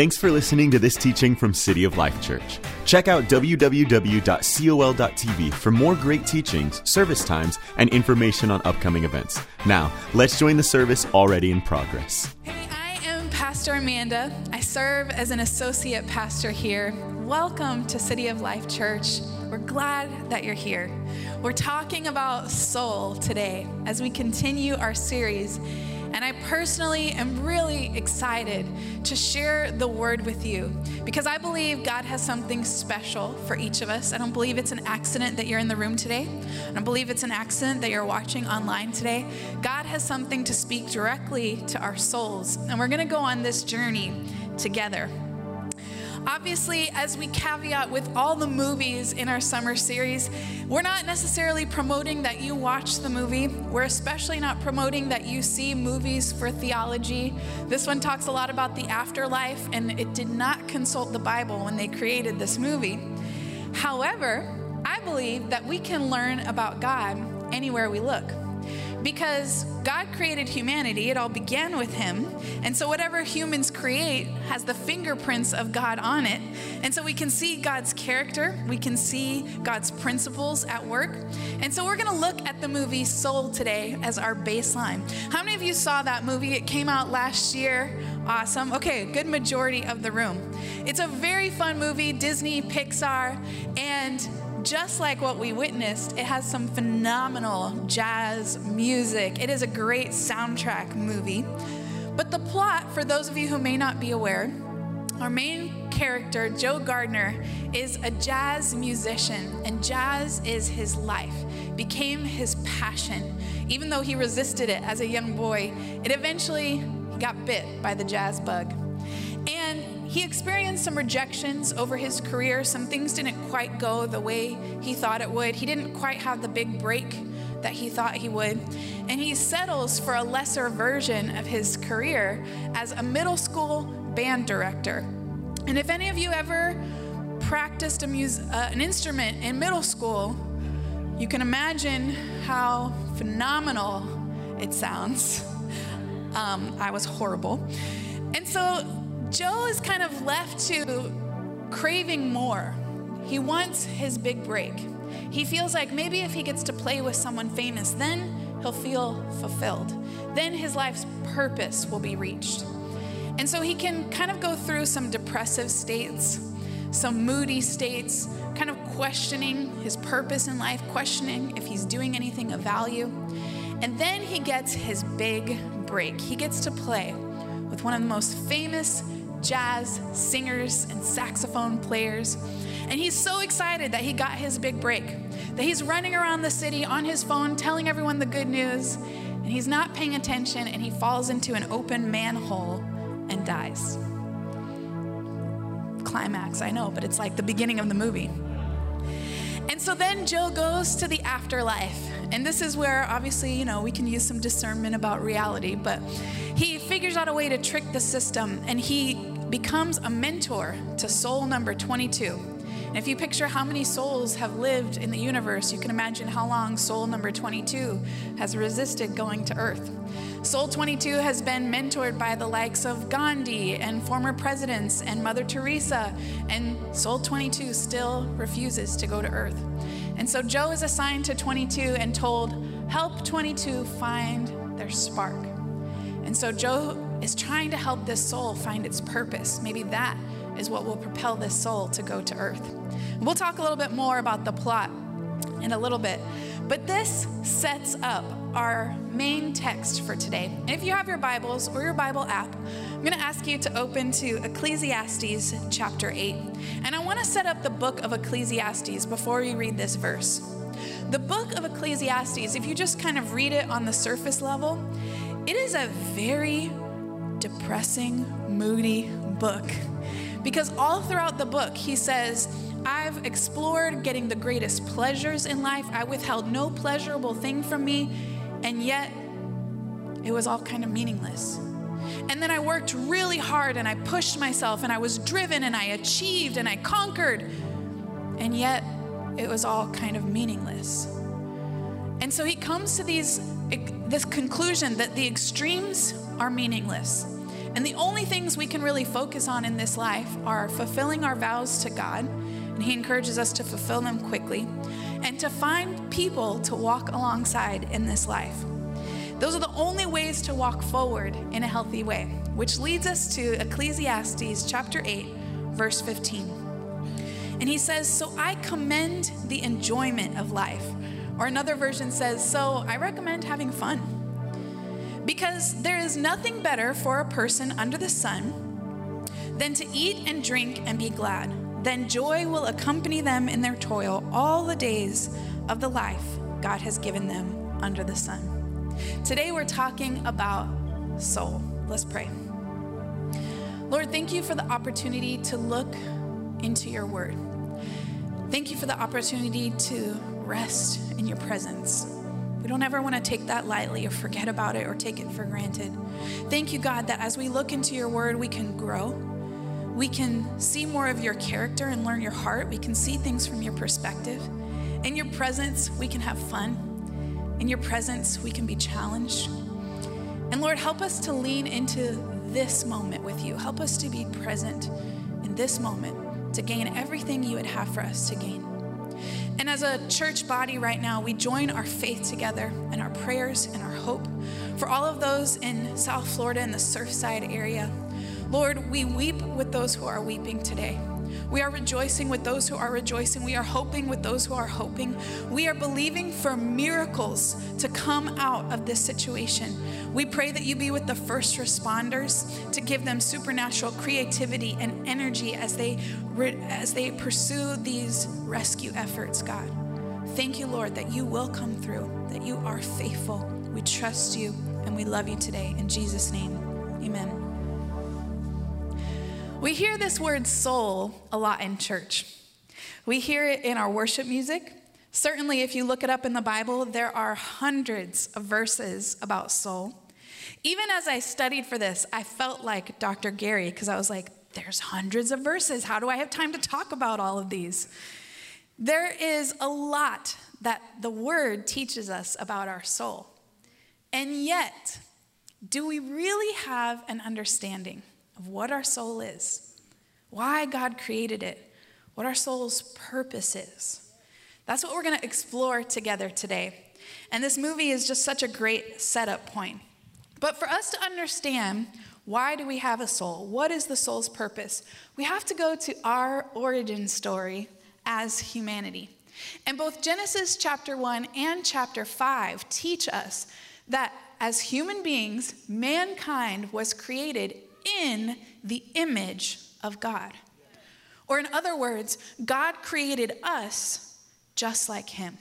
Thanks for listening to this teaching from City of Life Church. Check out www.col.tv for more great teachings, service times, and information on upcoming events. Now, let's join the service already in progress. Hey, I am Pastor Amanda. I serve as an associate pastor here. Welcome to City of Life Church. We're glad that you're here. We're talking about soul today as we continue our series and I personally am really excited to share the word with you because I believe God has something special for each of us. I don't believe it's an accident that you're in the room today. I don't believe it's an accident that you're watching online today. God has something to speak directly to our souls, and we're going to go on this journey together. Obviously, as we caveat with all the movies in our summer series, we're not necessarily promoting that you watch the movie. We're especially not promoting that you see movies for theology. This one talks a lot about the afterlife, and it did not consult the Bible when they created this movie. However, I believe that we can learn about God anywhere we look because God created humanity. It all began with Him. And so, whatever humans create has the fingerprints of God on it. And so, we can see God's character, we can see God's principles at work. And so, we're going to look at the movie Soul today as our baseline. How many of you saw that movie? It came out last year. Awesome. Okay, good majority of the room. It's a very fun movie, Disney, Pixar, and just like what we witnessed, it has some phenomenal jazz music. It is a great soundtrack movie. But the plot, for those of you who may not be aware, our main character, Joe Gardner, is a jazz musician, and jazz is his life, became his passion. Even though he resisted it as a young boy, it eventually got bit by the jazz bug. And he experienced some rejections over his career. Some things didn't quite go the way he thought it would. He didn't quite have the big break that he thought he would. And he settles for a lesser version of his career as a middle school band director. And if any of you ever practiced mus- uh, an instrument in middle school, you can imagine how phenomenal it sounds. Um, I was horrible. And so Joe is kind of left to craving more. He wants his big break. He feels like maybe if he gets to play with someone famous, then he'll feel fulfilled. Then his life's purpose will be reached. And so he can kind of go through some depressive states, some moody states, kind of questioning his purpose in life, questioning if he's doing anything of value. And then he gets his big break. He gets to play with one of the most famous jazz singers and saxophone players. And he's so excited that he got his big break, that he's running around the city on his phone telling everyone the good news, and he's not paying attention and he falls into an open manhole and dies. Climax, I know, but it's like the beginning of the movie. So then Joe goes to the afterlife. And this is where, obviously, you know, we can use some discernment about reality, but he figures out a way to trick the system and he becomes a mentor to soul number 22. And if you picture how many souls have lived in the universe, you can imagine how long soul number 22 has resisted going to earth. Soul 22 has been mentored by the likes of Gandhi and former presidents and Mother Teresa, and Soul 22 still refuses to go to earth. And so Joe is assigned to 22 and told, Help 22 find their spark. And so Joe is trying to help this soul find its purpose. Maybe that is what will propel this soul to go to earth. We'll talk a little bit more about the plot in a little bit. But this sets up our main text for today. And if you have your Bibles or your Bible app, I'm going to ask you to open to Ecclesiastes chapter 8. And I want to set up the book of Ecclesiastes before we read this verse. The book of Ecclesiastes, if you just kind of read it on the surface level, it is a very depressing, moody book. Because all throughout the book, he says, I've explored getting the greatest pleasures in life. I withheld no pleasurable thing from me, and yet it was all kind of meaningless. And then I worked really hard and I pushed myself and I was driven and I achieved and I conquered, and yet it was all kind of meaningless. And so he comes to these this conclusion that the extremes are meaningless. And the only things we can really focus on in this life are fulfilling our vows to God, and He encourages us to fulfill them quickly, and to find people to walk alongside in this life. Those are the only ways to walk forward in a healthy way, which leads us to Ecclesiastes chapter 8, verse 15. And he says, So I commend the enjoyment of life. Or another version says, So I recommend having fun. Because there is nothing better for a person under the sun than to eat and drink and be glad. Then joy will accompany them in their toil all the days of the life God has given them under the sun. Today we're talking about soul. Let's pray. Lord, thank you for the opportunity to look into your word. Thank you for the opportunity to rest in your presence. We don't ever want to take that lightly or forget about it or take it for granted. Thank you, God, that as we look into your word, we can grow. We can see more of your character and learn your heart. We can see things from your perspective. In your presence, we can have fun. In your presence, we can be challenged. And Lord, help us to lean into this moment with you. Help us to be present in this moment to gain everything you would have for us to gain. And as a church body right now, we join our faith together and our prayers and our hope for all of those in South Florida in the Surfside area. Lord, we weep with those who are weeping today. We are rejoicing with those who are rejoicing. We are hoping with those who are hoping. We are believing for miracles to come out of this situation. We pray that you be with the first responders to give them supernatural creativity and energy as they as they pursue these rescue efforts, God. Thank you, Lord, that you will come through, that you are faithful. We trust you and we love you today. In Jesus' name, amen. We hear this word soul a lot in church. We hear it in our worship music. Certainly, if you look it up in the Bible, there are hundreds of verses about soul. Even as I studied for this, I felt like Dr. Gary because I was like, there's hundreds of verses. How do I have time to talk about all of these? There is a lot that the word teaches us about our soul. And yet, do we really have an understanding? Of what our soul is, why God created it, what our soul's purpose is. That's what we're going to explore together today. And this movie is just such a great setup point. But for us to understand why do we have a soul? What is the soul's purpose? We have to go to our origin story as humanity. And both Genesis chapter 1 and chapter 5 teach us that as human beings, mankind was created in the image of God. Or, in other words, God created us just like Him.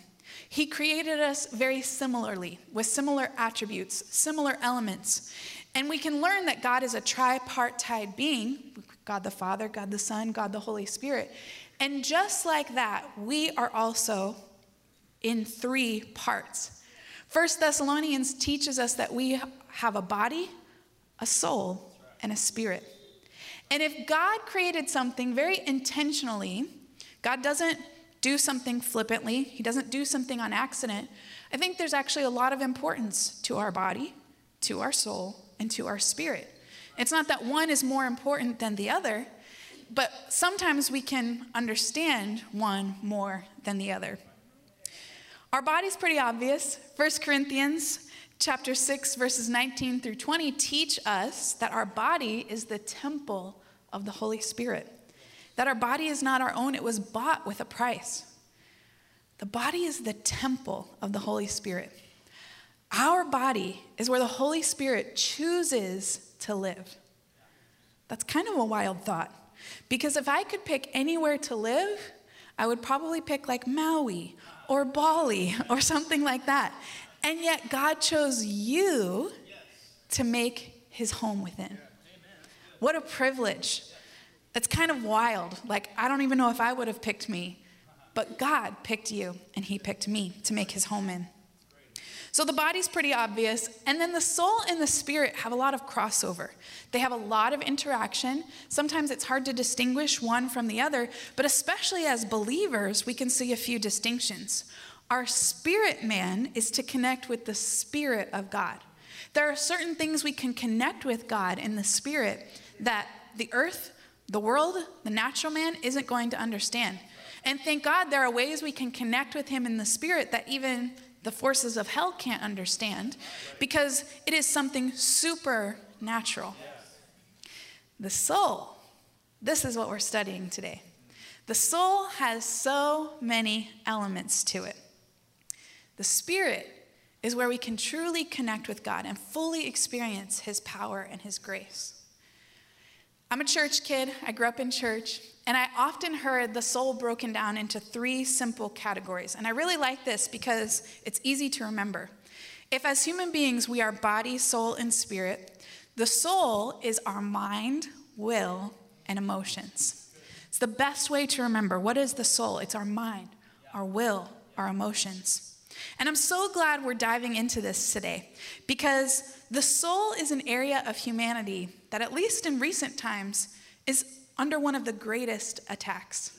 He created us very similarly, with similar attributes, similar elements. And we can learn that God is a tripartite being God the Father, God the Son, God the Holy Spirit. And just like that, we are also in three parts. First Thessalonians teaches us that we have a body, a soul, and a spirit. And if God created something very intentionally, God doesn't do something flippantly, He doesn't do something on accident. I think there's actually a lot of importance to our body, to our soul, and to our spirit. It's not that one is more important than the other, but sometimes we can understand one more than the other. Our body's pretty obvious. 1 Corinthians chapter 6, verses 19 through 20 teach us that our body is the temple of the Holy Spirit, that our body is not our own, it was bought with a price. The body is the temple of the Holy Spirit. Our body is where the Holy Spirit chooses to live. That's kind of a wild thought. Because if I could pick anywhere to live, I would probably pick like Maui or Bali or something like that. And yet, God chose you to make his home within. What a privilege. That's kind of wild. Like, I don't even know if I would have picked me, but God picked you and he picked me to make his home in. So the body's pretty obvious. And then the soul and the spirit have a lot of crossover. They have a lot of interaction. Sometimes it's hard to distinguish one from the other, but especially as believers, we can see a few distinctions. Our spirit man is to connect with the Spirit of God. There are certain things we can connect with God in the spirit that the earth, the world, the natural man isn't going to understand. And thank God there are ways we can connect with Him in the Spirit that even the forces of hell can't understand because it is something supernatural. The soul, this is what we're studying today. The soul has so many elements to it. The Spirit is where we can truly connect with God and fully experience His power and His grace. I'm a church kid. I grew up in church. And I often heard the soul broken down into three simple categories. And I really like this because it's easy to remember. If, as human beings, we are body, soul, and spirit, the soul is our mind, will, and emotions. It's the best way to remember. What is the soul? It's our mind, our will, our emotions. And I'm so glad we're diving into this today because the soul is an area of humanity that, at least in recent times, is under one of the greatest attacks.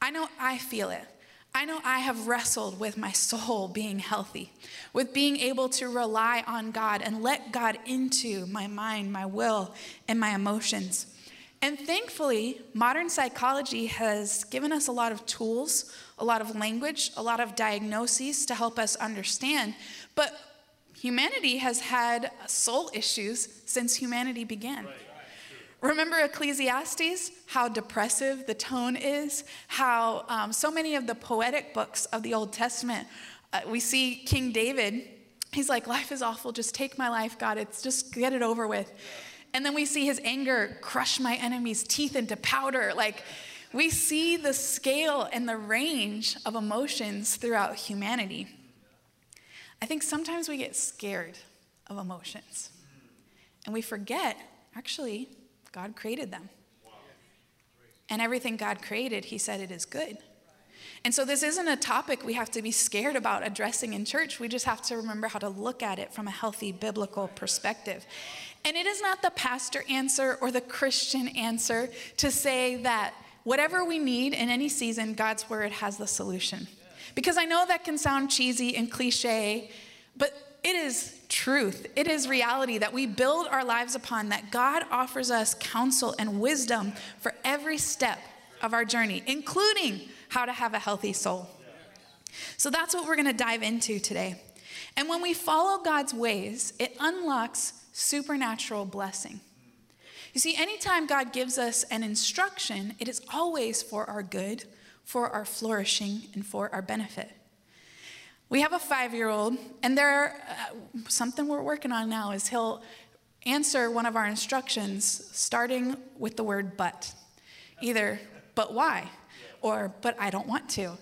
I know I feel it. I know I have wrestled with my soul being healthy, with being able to rely on God and let God into my mind, my will, and my emotions. And thankfully, modern psychology has given us a lot of tools, a lot of language, a lot of diagnoses to help us understand. But humanity has had soul issues since humanity began. Right. Remember Ecclesiastes, how depressive the tone is, how um, so many of the poetic books of the Old Testament, uh, we see King David, he's like, Life is awful, just take my life, God, it's just get it over with. And then we see his anger crush my enemy's teeth into powder. Like, we see the scale and the range of emotions throughout humanity. I think sometimes we get scared of emotions and we forget, actually, God created them. And everything God created, He said it is good. And so, this isn't a topic we have to be scared about addressing in church. We just have to remember how to look at it from a healthy biblical perspective. And it is not the pastor answer or the Christian answer to say that whatever we need in any season, God's word has the solution. Because I know that can sound cheesy and cliche, but it is truth. It is reality that we build our lives upon, that God offers us counsel and wisdom for every step of our journey, including how to have a healthy soul. So that's what we're going to dive into today. And when we follow God's ways, it unlocks supernatural blessing. You see, anytime God gives us an instruction, it is always for our good, for our flourishing, and for our benefit. We have a five year old, and there, uh, something we're working on now is he'll answer one of our instructions starting with the word but. Either, but why? Or, but I don't want to.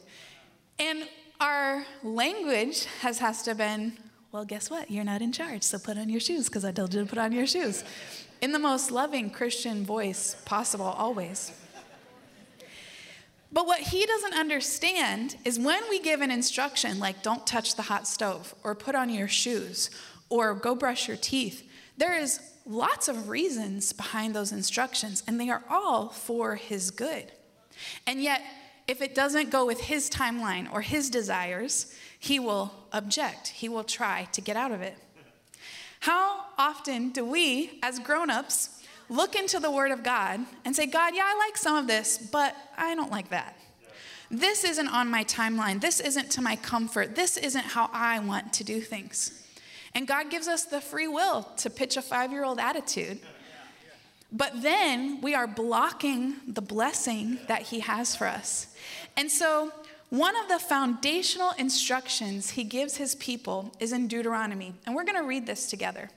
And our language has, has to been, well, guess what? You're not in charge, so put on your shoes because I told you to put on your shoes. In the most loving Christian voice possible, always. But what he doesn't understand is when we give an instruction like don't touch the hot stove or put on your shoes or go brush your teeth, there is lots of reasons behind those instructions and they are all for his good. And yet, if it doesn't go with his timeline or his desires, he will object. He will try to get out of it. How often do we, as grown ups, look into the Word of God and say, God, yeah, I like some of this, but I don't like that. This isn't on my timeline. This isn't to my comfort. This isn't how I want to do things. And God gives us the free will to pitch a five year old attitude. But then we are blocking the blessing that He has for us. And so, one of the foundational instructions he gives his people is in Deuteronomy. And we're going to read this together.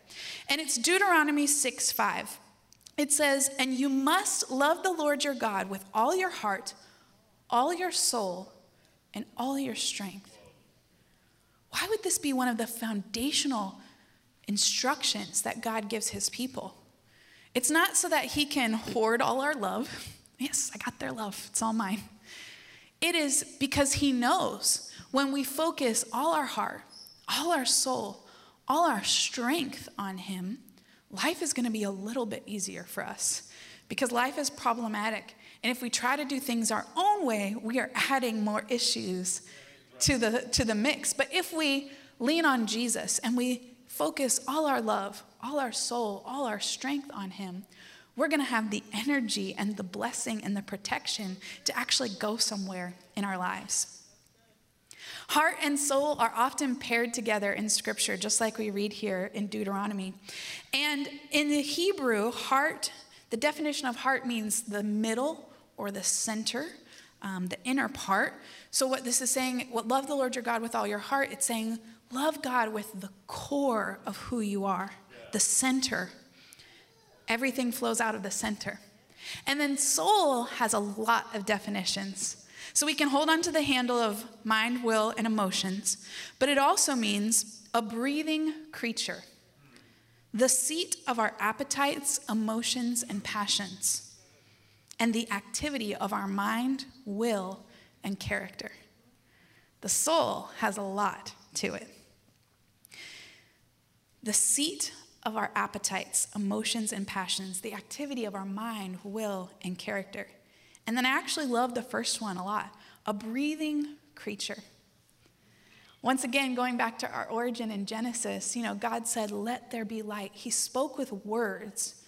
And it's Deuteronomy 6 5. It says, And you must love the Lord your God with all your heart, all your soul, and all your strength. Why would this be one of the foundational instructions that God gives his people? It's not so that he can hoard all our love. Yes, I got their love, it's all mine. It is because he knows when we focus all our heart, all our soul, all our strength on him, life is going to be a little bit easier for us because life is problematic. And if we try to do things our own way, we are adding more issues to the, to the mix. But if we lean on Jesus and we focus all our love, all our soul, all our strength on Him, we're going to have the energy and the blessing and the protection to actually go somewhere in our lives. Heart and soul are often paired together in Scripture, just like we read here in Deuteronomy. And in the Hebrew, heart, the definition of heart means the middle or the center, um, the inner part. So, what this is saying, what love the Lord your God with all your heart, it's saying love God with the core of who you are, the center. Everything flows out of the center. And then soul has a lot of definitions. So we can hold on to the handle of mind, will, and emotions, but it also means a breathing creature, the seat of our appetites, emotions, and passions, and the activity of our mind, will, and character. The soul has a lot to it. The seat of our appetites, emotions, and passions, the activity of our mind, will, and character. And then I actually love the first one a lot a breathing creature. Once again, going back to our origin in Genesis, you know, God said, Let there be light. He spoke with words,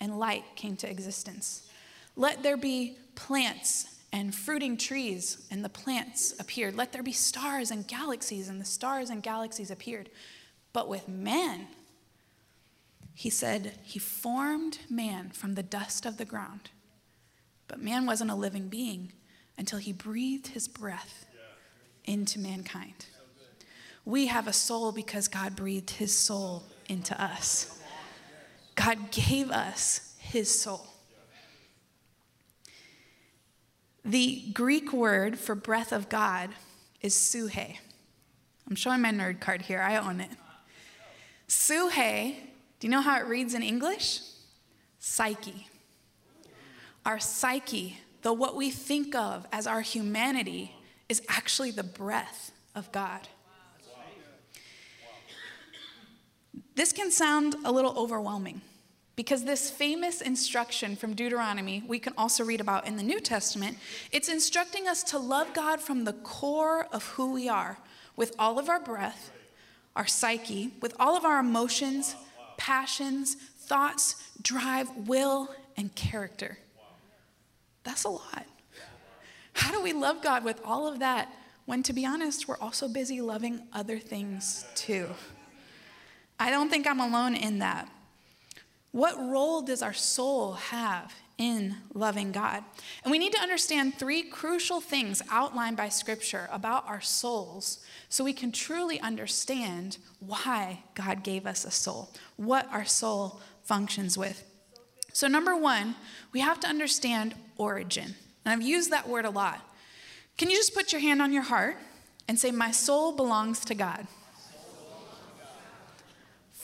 and light came to existence. Let there be plants and fruiting trees, and the plants appeared. Let there be stars and galaxies, and the stars and galaxies appeared. But with man, he said, He formed man from the dust of the ground but man wasn't a living being until he breathed his breath into mankind. We have a soul because God breathed his soul into us. God gave us his soul. The Greek word for breath of God is psuche. I'm showing my nerd card here, I own it. Psuche, do you know how it reads in English? Psyche our psyche, though what we think of as our humanity, is actually the breath of God. This can sound a little overwhelming because this famous instruction from Deuteronomy, we can also read about in the New Testament, it's instructing us to love God from the core of who we are with all of our breath, our psyche, with all of our emotions, passions, thoughts, drive, will, and character. That's a lot. How do we love God with all of that when, to be honest, we're also busy loving other things too? I don't think I'm alone in that. What role does our soul have in loving God? And we need to understand three crucial things outlined by Scripture about our souls so we can truly understand why God gave us a soul, what our soul functions with. So, number one, we have to understand origin. And I've used that word a lot. Can you just put your hand on your heart and say, My soul belongs to God?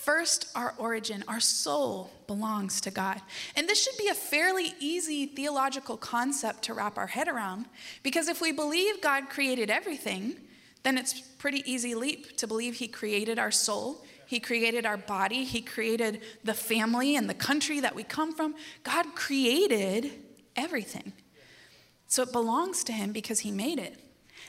First, our origin, our soul belongs to God. And this should be a fairly easy theological concept to wrap our head around because if we believe God created everything, then it's pretty easy leap to believe he created our soul, he created our body, he created the family and the country that we come from. God created everything. So it belongs to him because he made it.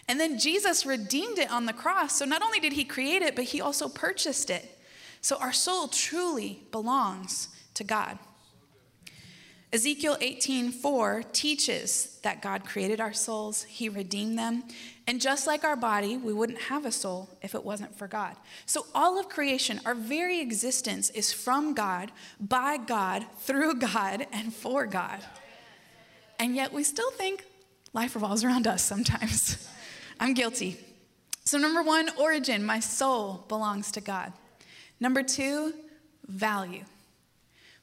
And then Jesus redeemed it on the cross. So not only did he create it, but he also purchased it. So our soul truly belongs to God. Ezekiel 18:4 teaches that God created our souls, he redeemed them, and just like our body, we wouldn't have a soul if it wasn't for God. So all of creation, our very existence is from God, by God, through God, and for God. And yet we still think life revolves around us sometimes. I'm guilty. So, number one, origin, my soul belongs to God. Number two, value.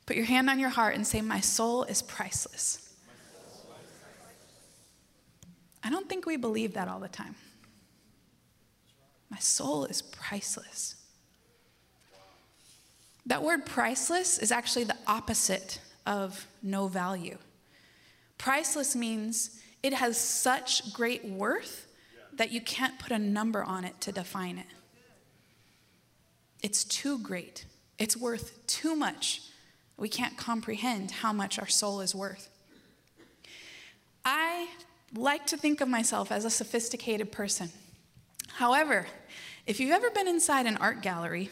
Put your hand on your heart and say, My soul is priceless. I don't think we believe that all the time. My soul is priceless. That word priceless is actually the opposite of no value. Priceless means it has such great worth that you can't put a number on it to define it. It's too great, it's worth too much. We can't comprehend how much our soul is worth. I like to think of myself as a sophisticated person. However, if you've ever been inside an art gallery,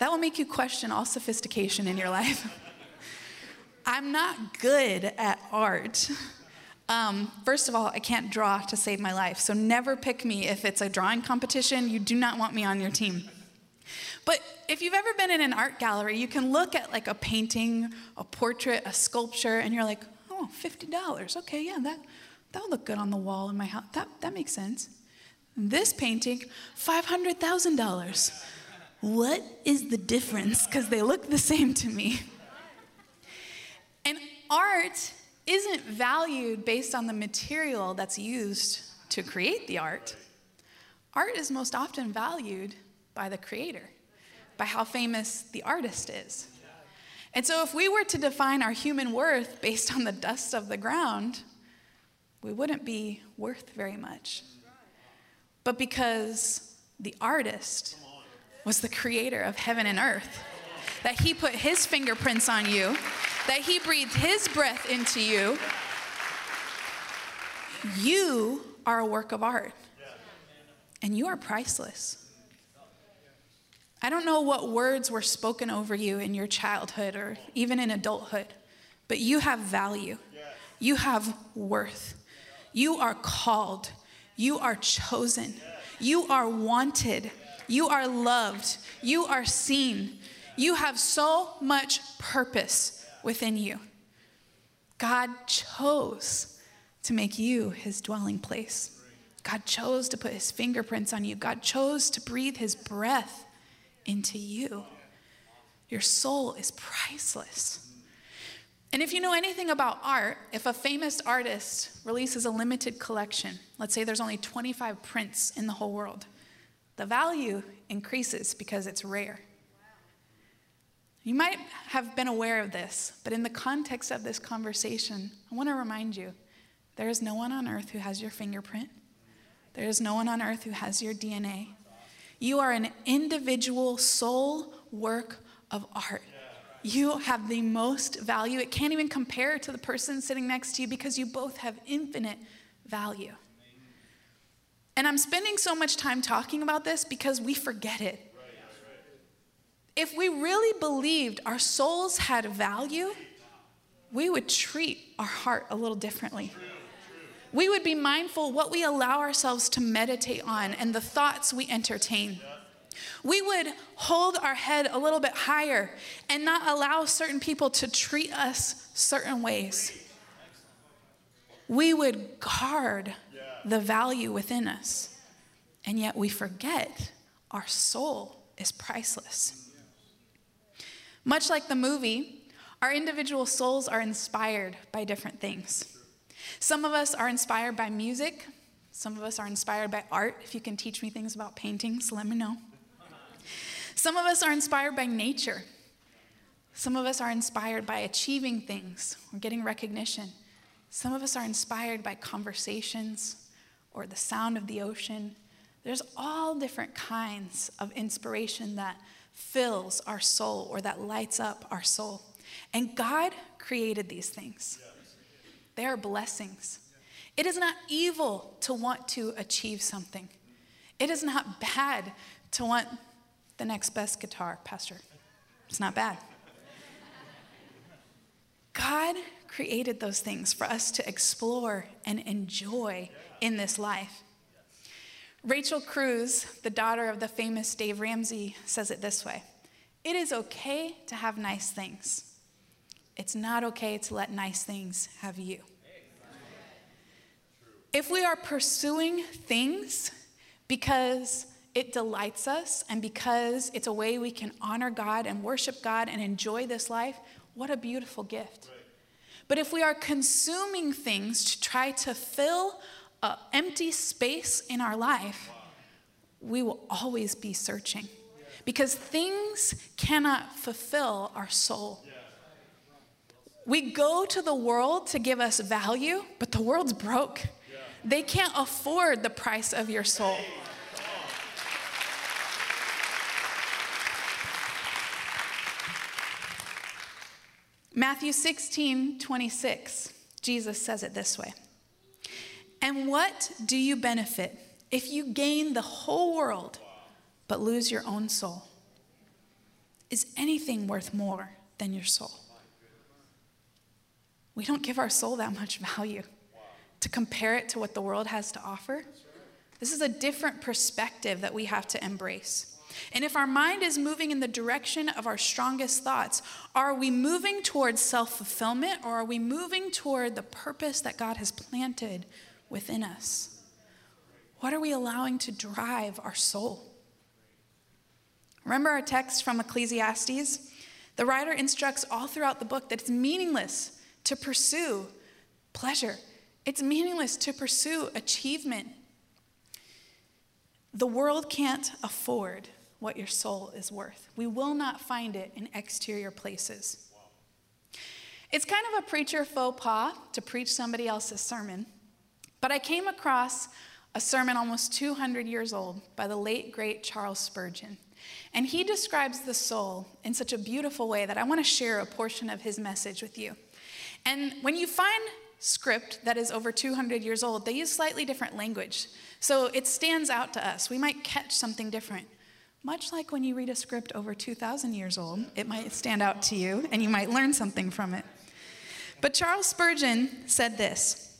That will make you question all sophistication in your life. I'm not good at art. Um, first of all, I can't draw to save my life, so never pick me if it's a drawing competition. You do not want me on your team. But if you've ever been in an art gallery, you can look at like a painting, a portrait, a sculpture, and you're like, oh, $50. Okay, yeah, that, that would look good on the wall in my house. That, that makes sense. This painting, $500,000. What is the difference? Because they look the same to me. And art isn't valued based on the material that's used to create the art. Art is most often valued by the creator, by how famous the artist is. And so, if we were to define our human worth based on the dust of the ground, we wouldn't be worth very much. But because the artist was the creator of heaven and earth, that he put his fingerprints on you, that he breathed his breath into you, you are a work of art. And you are priceless. I don't know what words were spoken over you in your childhood or even in adulthood, but you have value. You have worth. You are called. You are chosen. You are wanted. You are loved. You are seen. You have so much purpose within you. God chose to make you his dwelling place. God chose to put his fingerprints on you. God chose to breathe his breath into you. Your soul is priceless. And if you know anything about art, if a famous artist releases a limited collection, let's say there's only 25 prints in the whole world, the value increases because it's rare. You might have been aware of this, but in the context of this conversation, I want to remind you there is no one on earth who has your fingerprint. There is no one on earth who has your DNA. You are an individual soul work of art. You have the most value. It can't even compare to the person sitting next to you because you both have infinite value. And I'm spending so much time talking about this because we forget it. If we really believed our souls had value, we would treat our heart a little differently. We would be mindful what we allow ourselves to meditate on and the thoughts we entertain. We would hold our head a little bit higher and not allow certain people to treat us certain ways. We would guard the value within us, and yet we forget our soul is priceless. Much like the movie, our individual souls are inspired by different things. Some of us are inspired by music. Some of us are inspired by art. If you can teach me things about paintings, let me know. Some of us are inspired by nature. Some of us are inspired by achieving things or getting recognition. Some of us are inspired by conversations or the sound of the ocean. There's all different kinds of inspiration that fills our soul or that lights up our soul. And God created these things. They are blessings. It is not evil to want to achieve something. It is not bad to want the next best guitar, Pastor. It's not bad. God created those things for us to explore and enjoy in this life. Rachel Cruz, the daughter of the famous Dave Ramsey, says it this way It is okay to have nice things. It's not okay to let nice things have you. If we are pursuing things because it delights us and because it's a way we can honor God and worship God and enjoy this life, what a beautiful gift. But if we are consuming things to try to fill an empty space in our life, we will always be searching because things cannot fulfill our soul. We go to the world to give us value, but the world's broke. They can't afford the price of your soul. Matthew 16, 26, Jesus says it this way And what do you benefit if you gain the whole world but lose your own soul? Is anything worth more than your soul? We don't give our soul that much value to compare it to what the world has to offer. This is a different perspective that we have to embrace. And if our mind is moving in the direction of our strongest thoughts, are we moving towards self fulfillment or are we moving toward the purpose that God has planted within us? What are we allowing to drive our soul? Remember our text from Ecclesiastes? The writer instructs all throughout the book that it's meaningless to pursue pleasure, it's meaningless to pursue achievement. The world can't afford what your soul is worth. We will not find it in exterior places. It's kind of a preacher faux pas to preach somebody else's sermon, but I came across a sermon almost 200 years old by the late, great Charles Spurgeon. And he describes the soul in such a beautiful way that I want to share a portion of his message with you. And when you find script that is over 200 years old, they use slightly different language. So it stands out to us. We might catch something different. Much like when you read a script over 2,000 years old, it might stand out to you and you might learn something from it. But Charles Spurgeon said this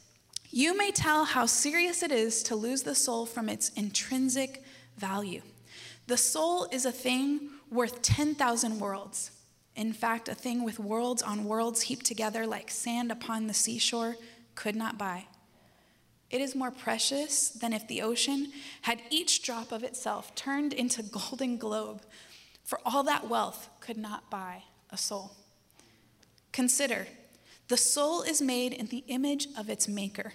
You may tell how serious it is to lose the soul from its intrinsic value. The soul is a thing worth 10,000 worlds. In fact, a thing with worlds on worlds heaped together like sand upon the seashore could not buy. It is more precious than if the ocean had each drop of itself turned into golden globe, for all that wealth could not buy a soul. Consider, the soul is made in the image of its maker.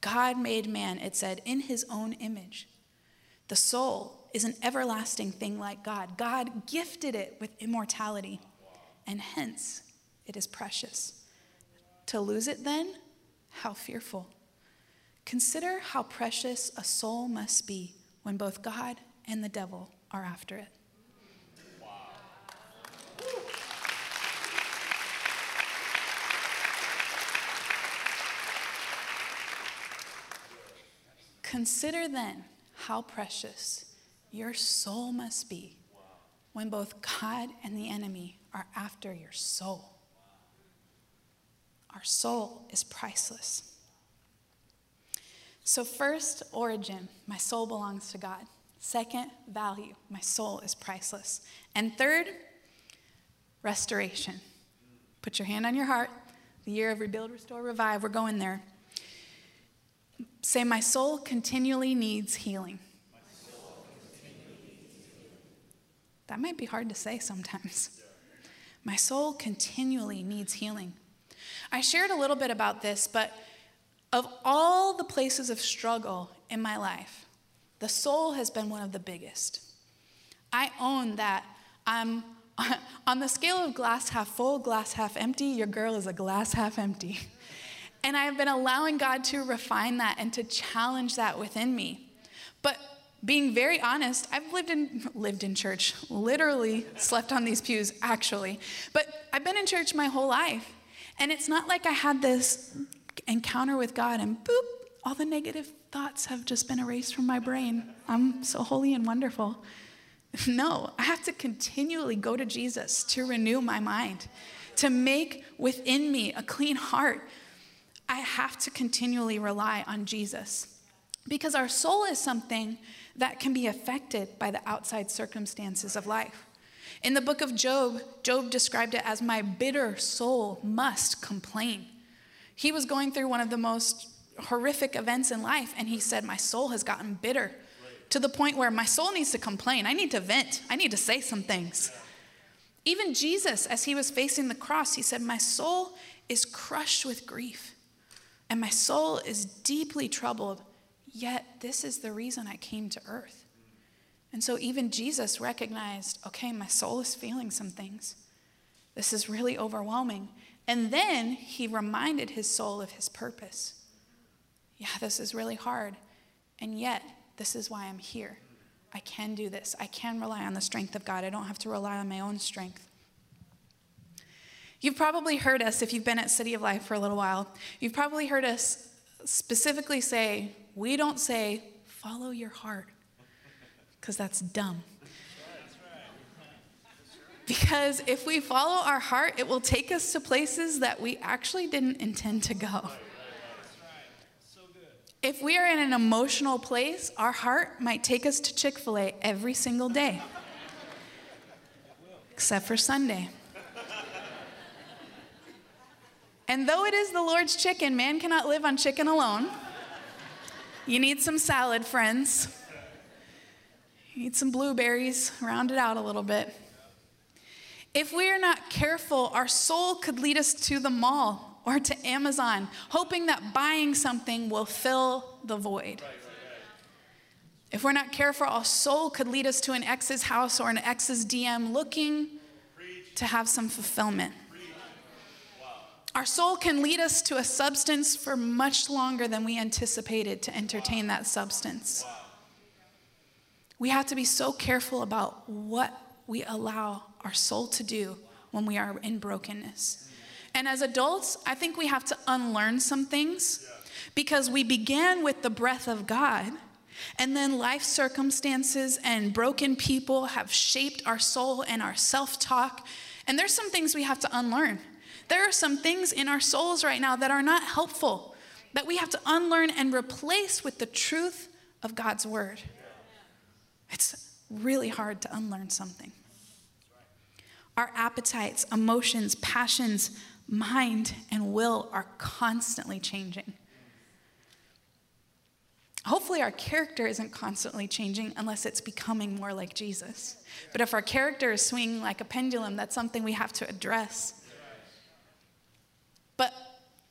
God made man, it said, in his own image. The soul is an everlasting thing like God. God gifted it with immortality, and hence it is precious. To lose it then, how fearful. Consider how precious a soul must be when both God and the devil are after it. Consider then how precious your soul must be when both God and the enemy are after your soul. Our soul is priceless. So, first, origin, my soul belongs to God. Second, value, my soul is priceless. And third, restoration. Put your hand on your heart. The year of rebuild, restore, revive, we're going there. Say, my soul continually needs healing. That might be hard to say sometimes. My soul continually needs healing. I shared a little bit about this, but of all the places of struggle in my life, the soul has been one of the biggest. I own that I'm on the scale of glass half full, glass half empty, your girl is a glass half empty. And I've been allowing God to refine that and to challenge that within me. But being very honest, I've lived in lived in church, literally slept on these pews actually. But I've been in church my whole life. And it's not like I had this encounter with God and boop, all the negative thoughts have just been erased from my brain. I'm so holy and wonderful. No, I have to continually go to Jesus to renew my mind, to make within me a clean heart. I have to continually rely on Jesus because our soul is something that can be affected by the outside circumstances of life. In the book of Job, Job described it as my bitter soul must complain. He was going through one of the most horrific events in life, and he said, My soul has gotten bitter to the point where my soul needs to complain. I need to vent. I need to say some things. Even Jesus, as he was facing the cross, he said, My soul is crushed with grief, and my soul is deeply troubled, yet this is the reason I came to earth. And so even Jesus recognized, okay, my soul is feeling some things. This is really overwhelming. And then he reminded his soul of his purpose. Yeah, this is really hard. And yet, this is why I'm here. I can do this. I can rely on the strength of God. I don't have to rely on my own strength. You've probably heard us, if you've been at City of Life for a little while, you've probably heard us specifically say, we don't say, follow your heart, because that's dumb. Because if we follow our heart, it will take us to places that we actually didn't intend to go. If we are in an emotional place, our heart might take us to Chick fil A every single day, except for Sunday. And though it is the Lord's chicken, man cannot live on chicken alone. You need some salad, friends. You need some blueberries, round it out a little bit. If we are not careful, our soul could lead us to the mall or to Amazon, hoping that buying something will fill the void. If we're not careful, our soul could lead us to an ex's house or an ex's DM looking to have some fulfillment. Our soul can lead us to a substance for much longer than we anticipated to entertain that substance. We have to be so careful about what we allow our soul to do when we are in brokenness. And as adults, I think we have to unlearn some things because we began with the breath of God. And then life circumstances and broken people have shaped our soul and our self talk. And there's some things we have to unlearn. There are some things in our souls right now that are not helpful, that we have to unlearn and replace with the truth of God's word. It's really hard to unlearn something. Our appetites, emotions, passions, mind, and will are constantly changing. Hopefully, our character isn't constantly changing unless it's becoming more like Jesus. But if our character is swinging like a pendulum, that's something we have to address. But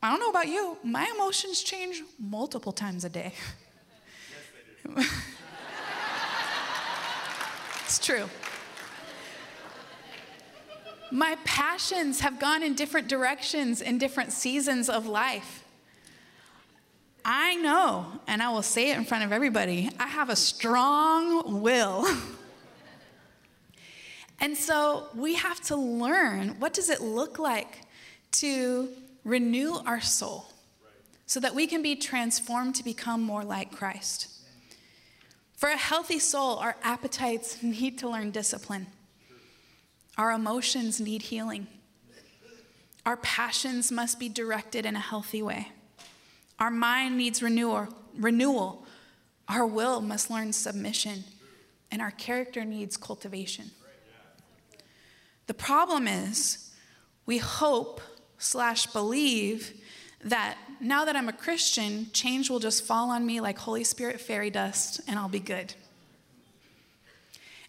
I don't know about you, my emotions change multiple times a day. Yes, it's true. My passions have gone in different directions in different seasons of life. I know, and I will say it in front of everybody, I have a strong will. and so we have to learn what does it look like to renew our soul so that we can be transformed to become more like Christ. For a healthy soul, our appetites need to learn discipline. Our emotions need healing. Our passions must be directed in a healthy way. Our mind needs renewal. renewal. Our will must learn submission. And our character needs cultivation. The problem is, we hope slash believe that now that I'm a Christian, change will just fall on me like Holy Spirit fairy dust and I'll be good.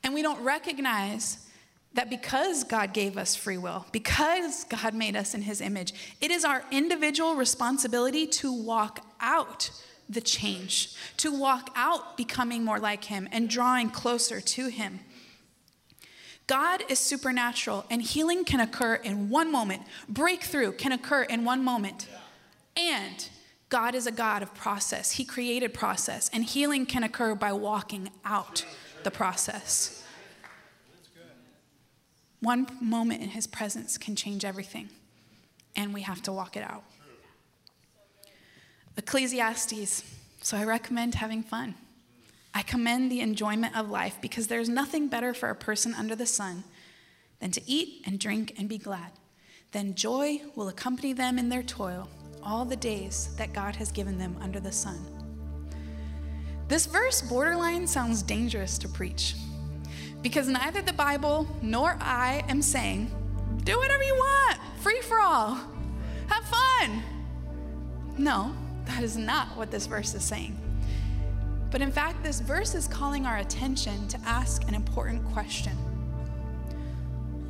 And we don't recognize that because God gave us free will, because God made us in his image, it is our individual responsibility to walk out the change, to walk out becoming more like him and drawing closer to him. God is supernatural, and healing can occur in one moment. Breakthrough can occur in one moment. And God is a God of process. He created process, and healing can occur by walking out the process. One moment in His presence can change everything, and we have to walk it out. Ecclesiastes. So I recommend having fun. I commend the enjoyment of life because there's nothing better for a person under the sun than to eat and drink and be glad. Then joy will accompany them in their toil all the days that God has given them under the sun. This verse borderline sounds dangerous to preach because neither the Bible nor I am saying, do whatever you want, free for all, have fun. No, that is not what this verse is saying. But in fact, this verse is calling our attention to ask an important question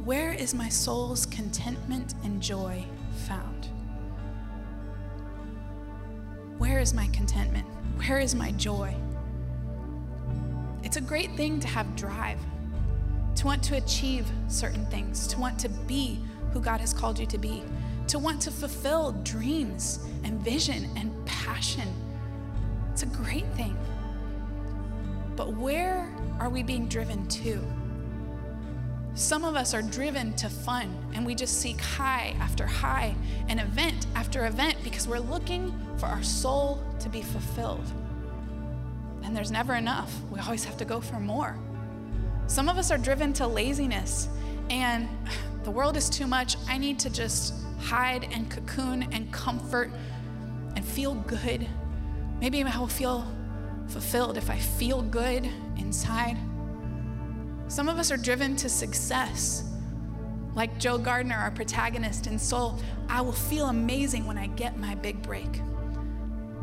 Where is my soul's contentment and joy found? Where is my contentment? Where is my joy? It's a great thing to have drive, to want to achieve certain things, to want to be who God has called you to be, to want to fulfill dreams and vision and passion. It's a great thing. But where are we being driven to? Some of us are driven to fun and we just seek high after high and event after event because we're looking for our soul to be fulfilled. And there's never enough. We always have to go for more. Some of us are driven to laziness and the world is too much. I need to just hide and cocoon and comfort and feel good. Maybe I will feel fulfilled if I feel good inside. Some of us are driven to success. Like Joe Gardner, our protagonist in Soul, I will feel amazing when I get my big break.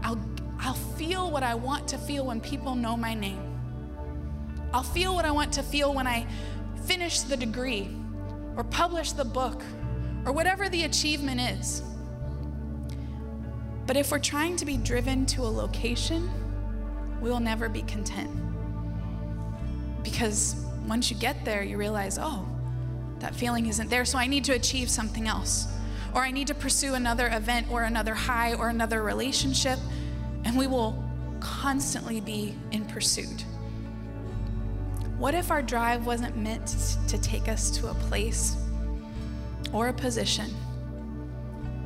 I'll, I'll feel what I want to feel when people know my name. I'll feel what I want to feel when I finish the degree or publish the book or whatever the achievement is. But if we're trying to be driven to a location, we will never be content. Because once you get there, you realize, oh, that feeling isn't there, so I need to achieve something else. Or I need to pursue another event or another high or another relationship, and we will constantly be in pursuit. What if our drive wasn't meant to take us to a place or a position,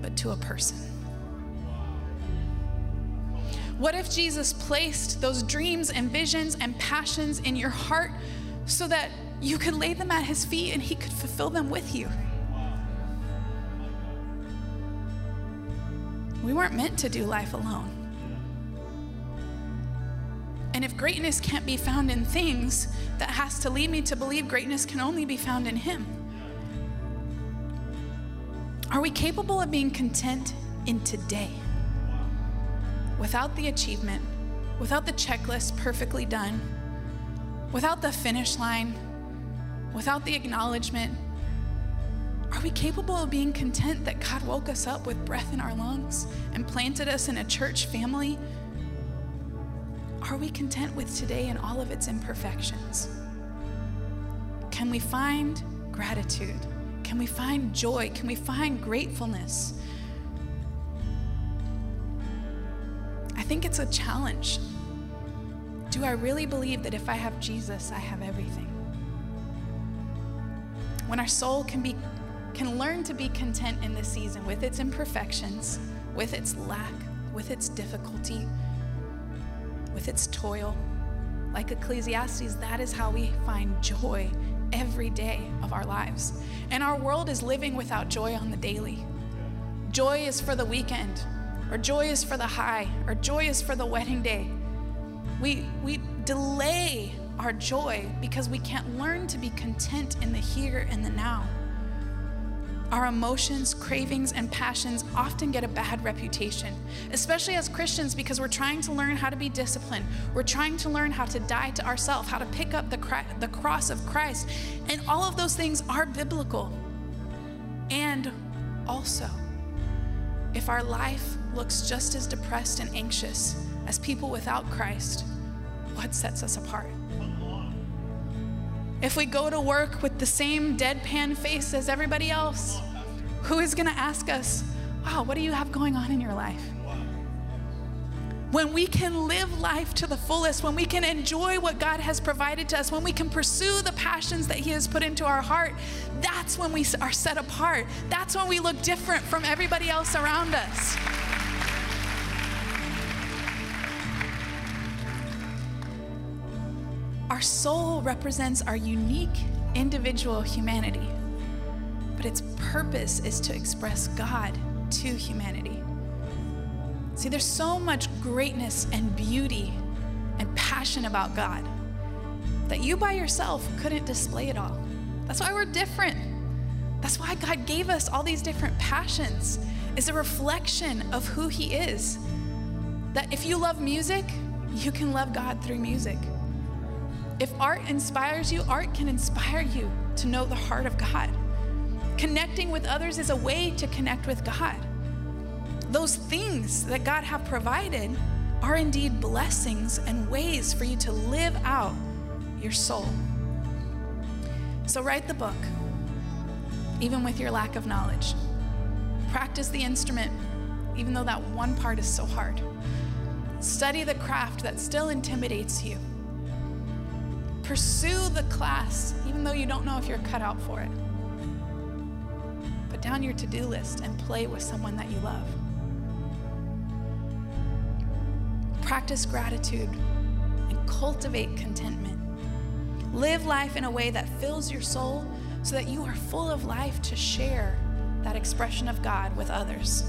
but to a person? What if Jesus placed those dreams and visions and passions in your heart so that you could lay them at his feet and he could fulfill them with you? We weren't meant to do life alone. And if greatness can't be found in things, that has to lead me to believe greatness can only be found in him. Are we capable of being content in today? Without the achievement, without the checklist perfectly done, without the finish line, without the acknowledgement, are we capable of being content that God woke us up with breath in our lungs and planted us in a church family? Are we content with today and all of its imperfections? Can we find gratitude? Can we find joy? Can we find gratefulness? Think it's a challenge. Do I really believe that if I have Jesus, I have everything? When our soul can be can learn to be content in this season with its imperfections, with its lack, with its difficulty, with its toil. Like Ecclesiastes, that is how we find joy every day of our lives. And our world is living without joy on the daily. Joy is for the weekend or joy is for the high, or joy is for the wedding day. We, we delay our joy because we can't learn to be content in the here and the now. Our emotions, cravings, and passions often get a bad reputation, especially as Christians, because we're trying to learn how to be disciplined. We're trying to learn how to die to ourselves, how to pick up the, the cross of Christ. And all of those things are biblical. And also, if our life looks just as depressed and anxious as people without Christ, what sets us apart? If we go to work with the same deadpan face as everybody else, who is going to ask us, Wow, what do you have going on in your life? When we can live life to the fullest, when we can enjoy what God has provided to us, when we can pursue the passions that He has put into our heart, that's when we are set apart. That's when we look different from everybody else around us. Our soul represents our unique individual humanity, but its purpose is to express God to humanity. See, there's so much greatness and beauty and passion about God that you by yourself couldn't display it all. That's why we're different. That's why God gave us all these different passions. Is a reflection of who he is. That if you love music, you can love God through music. If art inspires you, art can inspire you to know the heart of God. Connecting with others is a way to connect with God. Those things that God have provided are indeed blessings and ways for you to live out your soul. So write the book, even with your lack of knowledge. Practice the instrument, even though that one part is so hard. Study the craft that still intimidates you Pursue the class, even though you don't know if you're cut out for it. Put down your to do list and play with someone that you love. Practice gratitude and cultivate contentment. Live life in a way that fills your soul, so that you are full of life to share that expression of God with others.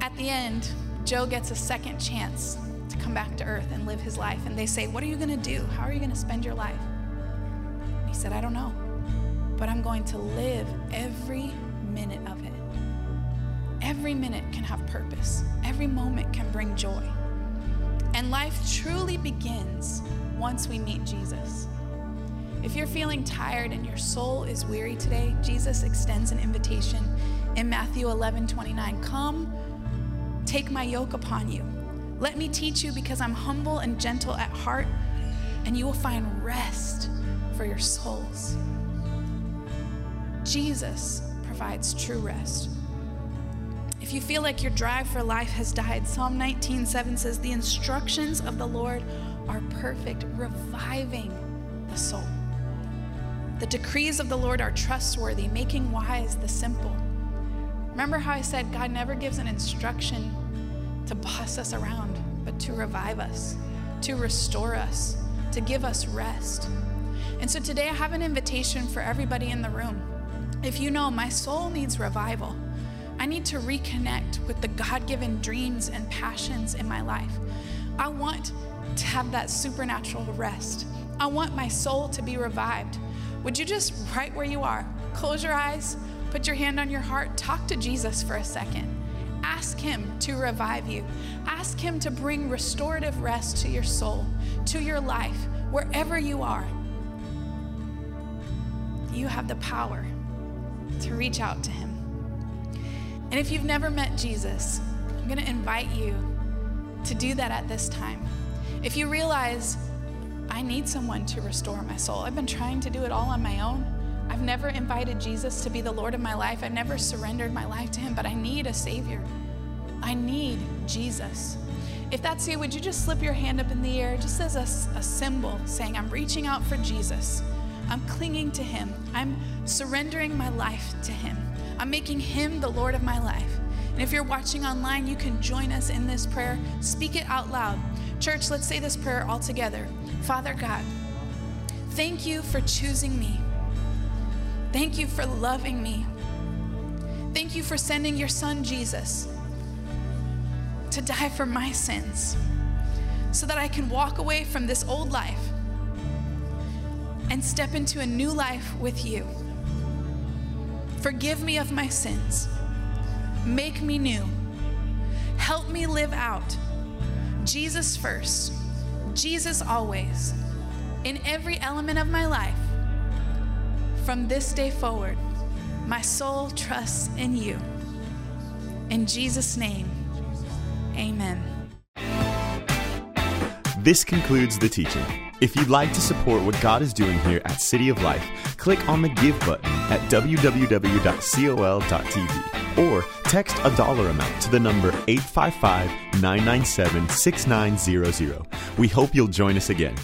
At the end, Joe gets a second chance come back to earth and live his life. And they say, What are you going to do? How are you going to spend your life? he said, I don't know, but I'm going to live every minute of it. Every minute can have purpose, every moment can bring joy. And life truly begins once we meet Jesus. If you're feeling tired and your soul is weary today, Jesus extends an invitation in Matthew 11 29. Come, take my yoke upon you. Let me teach you because I'm humble and gentle at heart, and you will find rest for your souls. Jesus provides true rest. If you feel like your drive for life has died, Psalm 19:7 says, "The instructions of the Lord are perfect, reviving the soul." The decrees of the Lord are trustworthy, making wise the simple. Remember how I said God never gives an instruction to boss us around, but to revive us, to restore us, to give us rest. And so today I have an invitation for everybody in the room. If you know my soul needs revival, I need to reconnect with the God given dreams and passions in my life. I want to have that supernatural rest. I want my soul to be revived. Would you just, right where you are, close your eyes, put your hand on your heart, talk to Jesus for a second. Ask Him to revive you. Ask Him to bring restorative rest to your soul, to your life, wherever you are. You have the power to reach out to Him. And if you've never met Jesus, I'm going to invite you to do that at this time. If you realize, I need someone to restore my soul. I've been trying to do it all on my own. I've never invited Jesus to be the Lord of my life. I've never surrendered my life to Him, but I need a Savior. I need Jesus. If that's you, would you just slip your hand up in the air just as a, a symbol saying, I'm reaching out for Jesus? I'm clinging to Him. I'm surrendering my life to Him. I'm making Him the Lord of my life. And if you're watching online, you can join us in this prayer. Speak it out loud. Church, let's say this prayer all together. Father God, thank you for choosing me. Thank you for loving me. Thank you for sending your son Jesus to die for my sins so that I can walk away from this old life and step into a new life with you. Forgive me of my sins. Make me new. Help me live out Jesus first, Jesus always, in every element of my life. From this day forward, my soul trusts in you. In Jesus' name, amen. This concludes the teaching. If you'd like to support what God is doing here at City of Life, click on the Give button at www.col.tv or text a dollar amount to the number 855 997 6900. We hope you'll join us again.